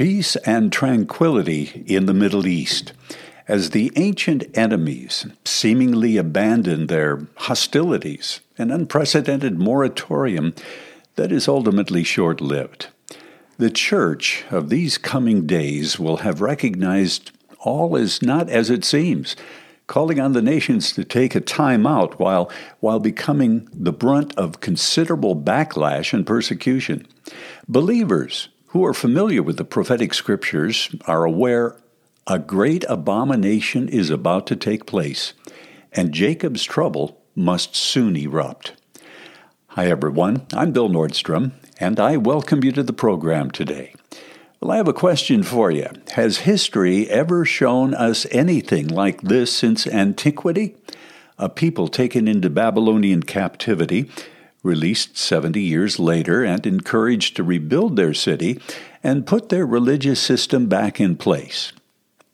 Peace and tranquility in the Middle East as the ancient enemies seemingly abandon their hostilities, an unprecedented moratorium that is ultimately short lived. The church of these coming days will have recognized all is not as it seems, calling on the nations to take a time out while, while becoming the brunt of considerable backlash and persecution. Believers who are familiar with the prophetic scriptures are aware a great abomination is about to take place, and Jacob's trouble must soon erupt. Hi, everyone. I'm Bill Nordstrom, and I welcome you to the program today. Well, I have a question for you. Has history ever shown us anything like this since antiquity? A people taken into Babylonian captivity, released 70 years later, and encouraged to rebuild their city and put their religious system back in place.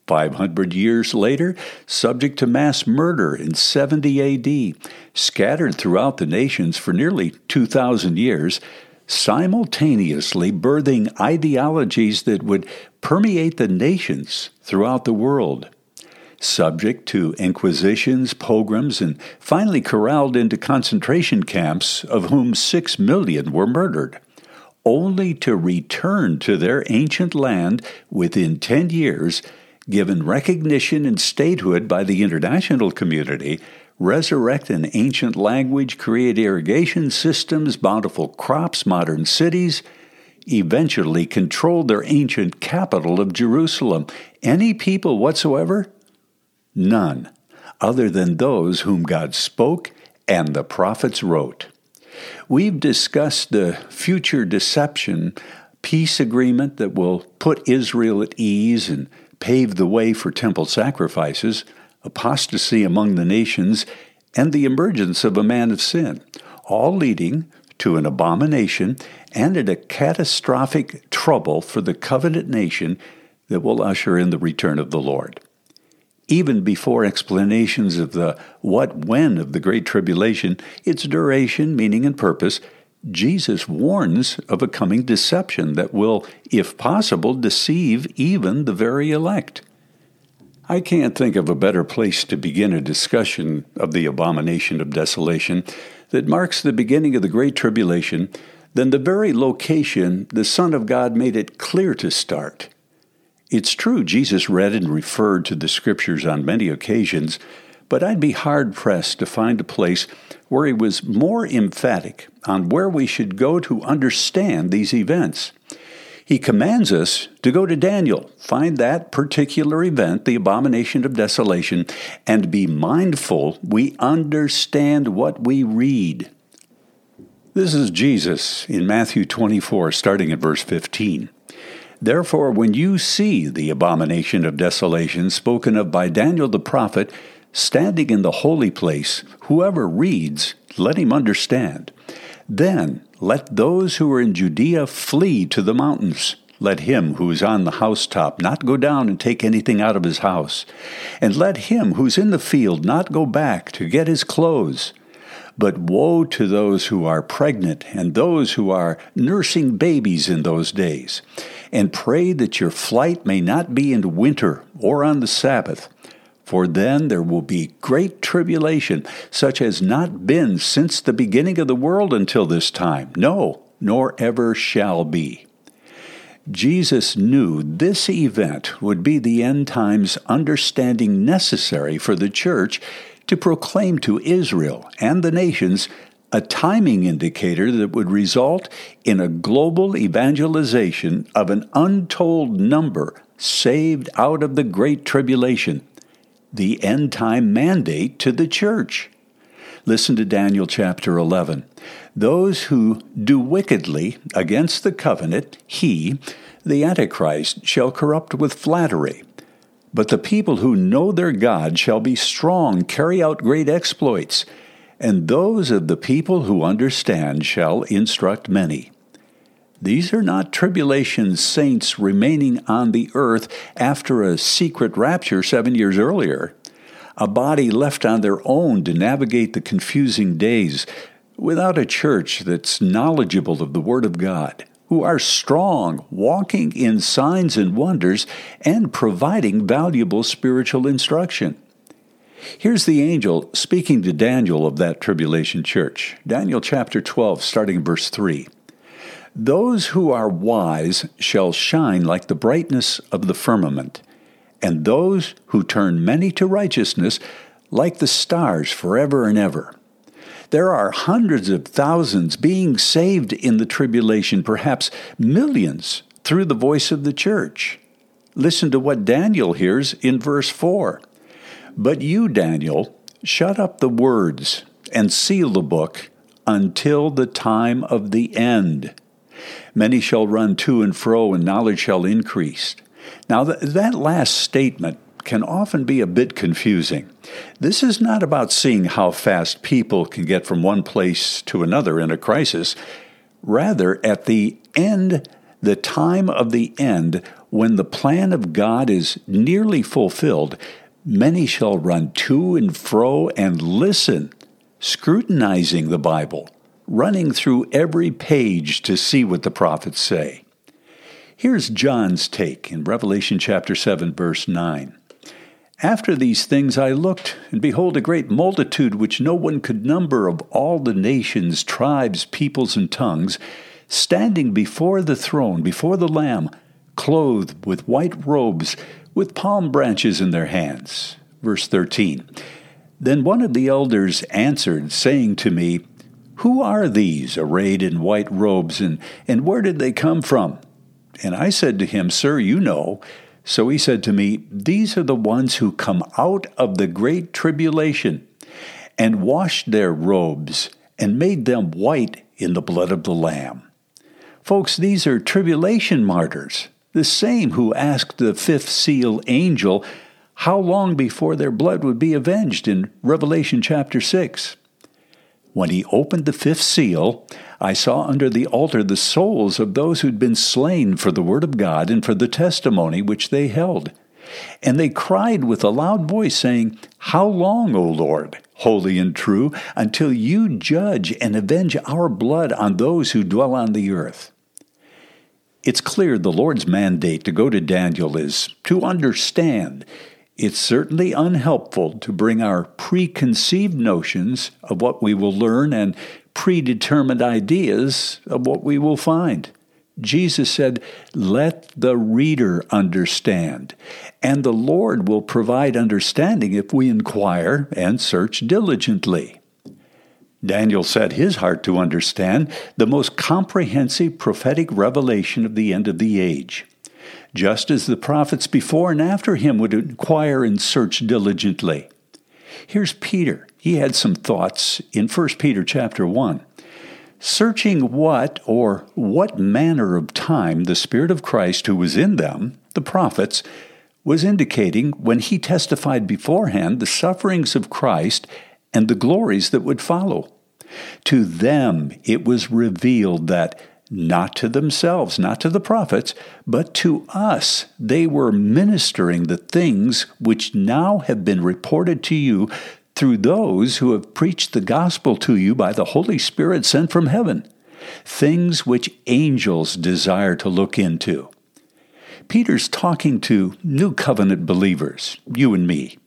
500 years later, subject to mass murder in 70 AD, scattered throughout the nations for nearly 2,000 years, simultaneously birthing ideologies that would permeate the nations throughout the world. Subject to inquisitions, pogroms, and finally corralled into concentration camps, of whom six million were murdered, only to return to their ancient land within 10 years given recognition and statehood by the international community, resurrect an ancient language, create irrigation systems, bountiful crops, modern cities, eventually control their ancient capital of Jerusalem. Any people whatsoever? None, other than those whom God spoke and the prophets wrote. We've discussed the future deception peace agreement that will put Israel at ease and pave the way for temple sacrifices, apostasy among the nations, and the emergence of a man of sin, all leading to an abomination and a catastrophic trouble for the covenant nation that will usher in the return of the Lord. Even before explanations of the what when of the Great Tribulation, its duration, meaning, and purpose, Jesus warns of a coming deception that will, if possible, deceive even the very elect. I can't think of a better place to begin a discussion of the abomination of desolation that marks the beginning of the Great Tribulation than the very location the Son of God made it clear to start. It's true, Jesus read and referred to the Scriptures on many occasions, but I'd be hard pressed to find a place where he was more emphatic on where we should go to understand these events. He commands us to go to Daniel, find that particular event, the abomination of desolation, and be mindful we understand what we read. This is Jesus in Matthew 24, starting at verse 15. Therefore, when you see the abomination of desolation spoken of by Daniel the prophet, standing in the holy place, whoever reads, let him understand. Then let those who are in Judea flee to the mountains. Let him who is on the housetop not go down and take anything out of his house. And let him who's in the field not go back to get his clothes. But woe to those who are pregnant and those who are nursing babies in those days. And pray that your flight may not be in winter or on the Sabbath for then there will be great tribulation, such as not been since the beginning of the world until this time, no, nor ever shall be. Jesus knew this event would be the end times understanding necessary for the church to proclaim to Israel and the nations a timing indicator that would result in a global evangelization of an untold number saved out of the Great Tribulation the end time mandate to the church. Listen to Daniel chapter 11. Those who do wickedly against the covenant, he, the Antichrist, shall corrupt with flattery. But the people who know their God shall be strong, carry out great exploits, and those of the people who understand shall instruct many. These are not tribulation saints remaining on the earth after a secret rapture seven years earlier, a body left on their own to navigate the confusing days without a church that's knowledgeable of the Word of God, who are strong, walking in signs and wonders, and providing valuable spiritual instruction. Here's the angel speaking to Daniel of that tribulation church. Daniel chapter 12, starting verse 3. Those who are wise shall shine like the brightness of the firmament, and those who turn many to righteousness like the stars forever and ever. There are hundreds of thousands being saved in the tribulation, perhaps millions through the voice of the church. Listen to what Daniel hears in verse 4. But you, Daniel, shut up the words and seal the book until the time of the end. Many shall run to and fro, and knowledge shall increase. Now, th- that last statement can often be a bit confusing. This is not about seeing how fast people can get from one place to another in a crisis. Rather, at the end, the time of the end, when the plan of God is nearly fulfilled, Many shall run to and fro and listen, scrutinizing the Bible, running through every page to see what the prophets say. Here's John's take in Revelation chapter 7 verse 9. After these things I looked, and behold, a great multitude which no one could number of all the nations, tribes, peoples, and tongues, standing before the throne, before the Lamb, clothed with white robes, with palm branches in their hands. Verse 13 Then one of the elders answered, saying to me, Who are these arrayed in white robes, and, and where did they come from? And I said to him, Sir, you know. So he said to me, These are the ones who come out of the great tribulation, and washed their robes, and made them white in the blood of the Lamb. Folks, these are tribulation martyrs the same who asked the fifth seal angel how long before their blood would be avenged in Revelation chapter 6. When he opened the fifth seal, I saw under the altar the souls of those who'd been slain for the word of God and for the testimony which they held. And they cried with a loud voice, saying, How long, O Lord, holy and true, until you judge and avenge our blood on those who dwell on the earth? It's clear the Lord's mandate to go to Daniel is to understand. It's certainly unhelpful to bring our preconceived notions of what we will learn and predetermined ideas of what we will find. Jesus said, Let the reader understand. And the Lord will provide understanding if we inquire and search diligently. Daniel set his heart to understand the most comprehensive prophetic revelation of the end of the age. Just as the prophets before and after him would inquire and search diligently. Here's Peter. He had some thoughts in 1 Peter chapter 1. Searching what or what manner of time the Spirit of Christ who was in them, the prophets, was indicating when he testified beforehand the sufferings of Christ and the glories that would follow. To them it was revealed that not to themselves, not to the prophets, but to us they were ministering the things which now have been reported to you through those who have preached the gospel to you by the Holy Spirit sent from heaven, things which angels desire to look into. Peter's talking to new covenant believers, you and me.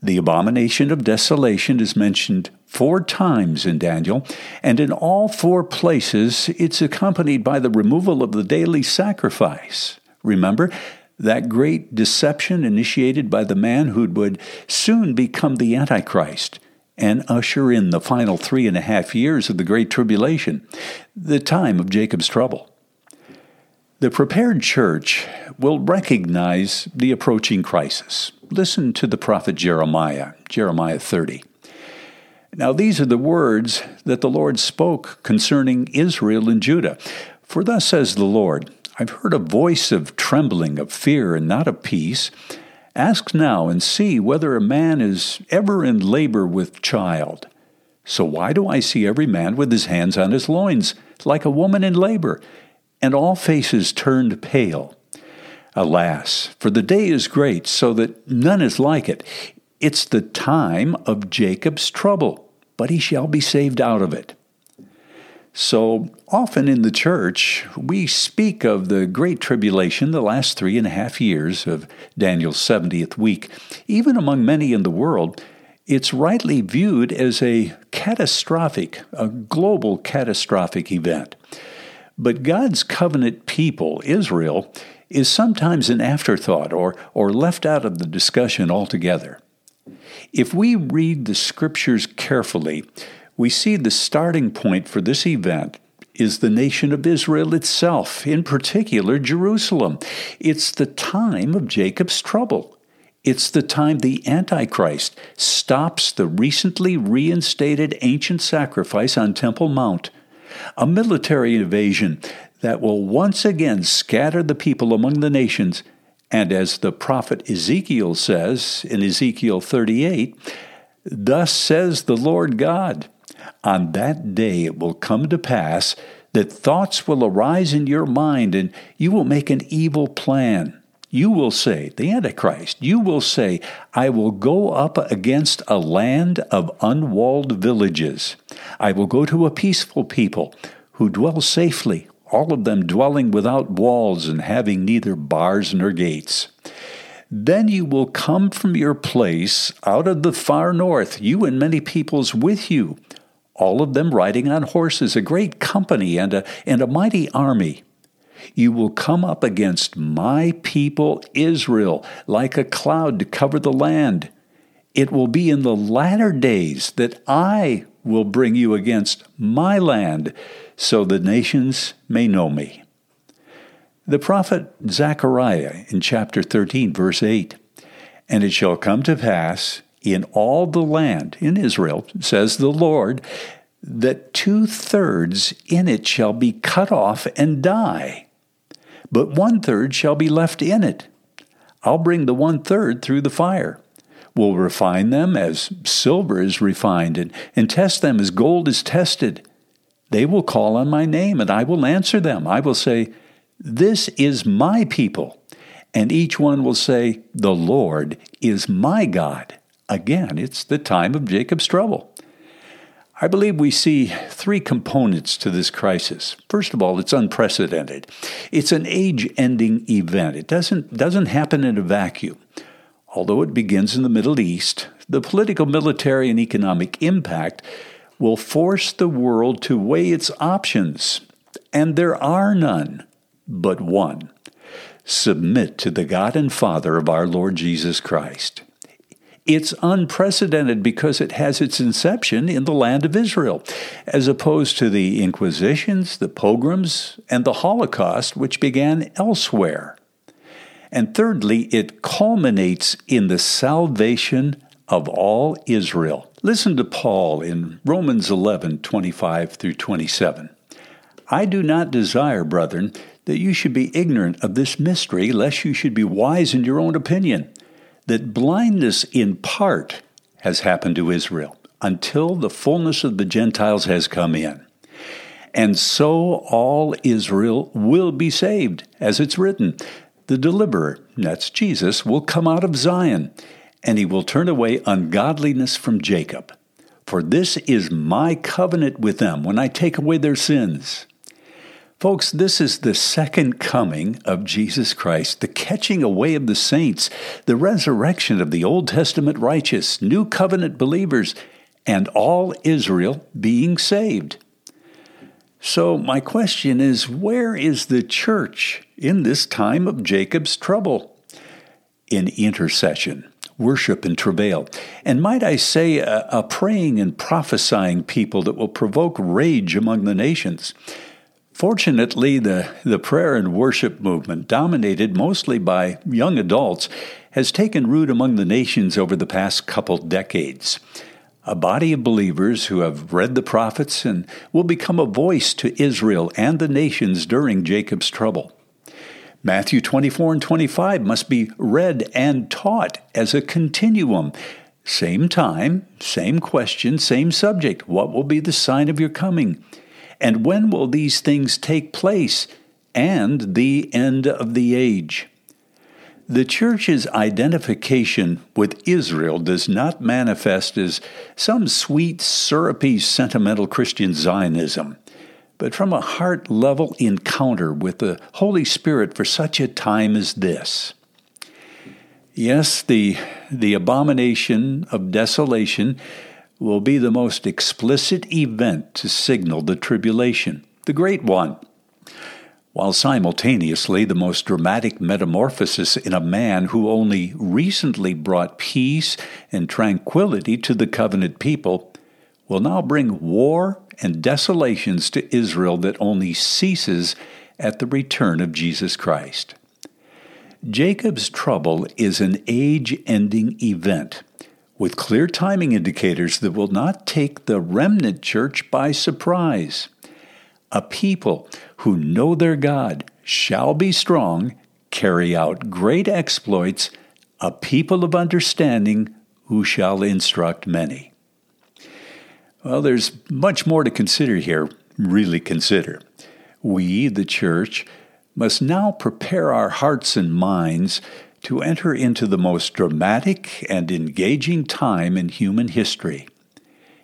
The abomination of desolation is mentioned four times in Daniel, and in all four places it's accompanied by the removal of the daily sacrifice. Remember, that great deception initiated by the man who would soon become the Antichrist and usher in the final three and a half years of the Great Tribulation, the time of Jacob's trouble. The prepared church will recognize the approaching crisis. Listen to the prophet Jeremiah, Jeremiah 30. Now, these are the words that the Lord spoke concerning Israel and Judah. For thus says the Lord, I've heard a voice of trembling, of fear, and not of peace. Ask now and see whether a man is ever in labor with child. So why do I see every man with his hands on his loins, like a woman in labor? and all faces turned pale. Alas, for the day is great, so that none is like it. It's the time of Jacob's trouble, but he shall be saved out of it. So often in the church, we speak of the Great Tribulation, the last three and a half years of Daniel's 70th week. Even among many in the world, it's rightly viewed as a catastrophic, a global catastrophic event. But God's covenant people, Israel, is sometimes an afterthought or, or left out of the discussion altogether. If we read the scriptures carefully, we see the starting point for this event is the nation of Israel itself, in particular Jerusalem. It's the time of Jacob's trouble. It's the time the Antichrist stops the recently reinstated ancient sacrifice on Temple Mount, a military invasion that will once again scatter the people among the nations. And as the prophet Ezekiel says in Ezekiel 38, Thus says the Lord God, on that day it will come to pass that thoughts will arise in your mind, and you will make an evil plan. You will say, the Antichrist, you will say, I will go up against a land of unwalled villages. I will go to a peaceful people who dwell safely, all of them dwelling without walls and having neither bars nor gates. Then you will come from your place out of the far north, you and many peoples with you, all of them riding on horses, a great company and a, and a mighty army. You will come up against my people Israel like a cloud to cover the land. It will be in the latter days that I will bring you against my land, so the nations may know me. The prophet Zechariah in chapter 13, verse 8 And it shall come to pass in all the land in Israel, says the Lord, that two thirds in it shall be cut off and die, but one third shall be left in it. I'll bring the one third through the fire. We'll refine them as silver is refined, and, and test them as gold is tested. They will call on my name, and I will answer them. I will say, This is my people. And each one will say, The Lord is my God. Again, it's the time of Jacob's trouble. I believe we see three components to this crisis. First of all, it's unprecedented. It's an age ending event. It doesn't, doesn't happen in a vacuum. Although it begins in the Middle East, the political, military, and economic impact will force the world to weigh its options. And there are none but one submit to the God and Father of our Lord Jesus Christ. It's unprecedented because it has its inception in the land of Israel, as opposed to the Inquisitions, the pogroms, and the Holocaust, which began elsewhere. And thirdly, it culminates in the salvation of all Israel. Listen to Paul in Romans 11 25 through 27. I do not desire, brethren, that you should be ignorant of this mystery, lest you should be wise in your own opinion that blindness in part has happened to Israel until the fullness of the Gentiles has come in. And so all Israel will be saved, as it's written. The deliverer, that's Jesus, will come out of Zion, and he will turn away ungodliness from Jacob. For this is my covenant with them when I take away their sins. Folks, this is the second coming of Jesus Christ, the catching away of the saints, the resurrection of the Old Testament righteous, New Covenant believers, and all Israel being saved. So, my question is where is the church in this time of Jacob's trouble? In intercession, worship, and travail. And might I say, a, a praying and prophesying people that will provoke rage among the nations. Fortunately, the, the prayer and worship movement, dominated mostly by young adults, has taken root among the nations over the past couple decades. A body of believers who have read the prophets and will become a voice to Israel and the nations during Jacob's trouble. Matthew 24 and 25 must be read and taught as a continuum. Same time, same question, same subject. What will be the sign of your coming? And when will these things take place? And the end of the age. The Church's identification with Israel does not manifest as some sweet, syrupy, sentimental Christian Zionism, but from a heart level encounter with the Holy Spirit for such a time as this. Yes, the, the abomination of desolation will be the most explicit event to signal the tribulation, the great one while simultaneously the most dramatic metamorphosis in a man who only recently brought peace and tranquility to the covenant people will now bring war and desolations to Israel that only ceases at the return of Jesus Christ. Jacob's trouble is an age ending event with clear timing indicators that will not take the remnant church by surprise. A people who know their God shall be strong, carry out great exploits, a people of understanding who shall instruct many. Well, there's much more to consider here, really consider. We, the church, must now prepare our hearts and minds to enter into the most dramatic and engaging time in human history.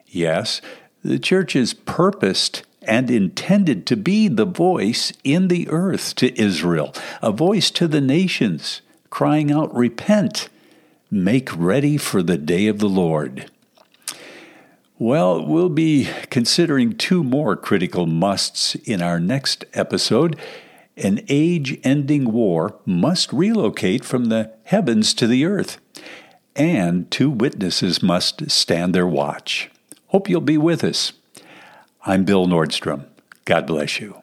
Yes, the church is purposed and intended to be the voice in the earth to Israel, a voice to the nations, crying out, Repent, make ready for the day of the Lord. Well, we'll be considering two more critical musts in our next episode. An age ending war must relocate from the heavens to the earth, and two witnesses must stand their watch. Hope you'll be with us. I'm Bill Nordstrom. God bless you.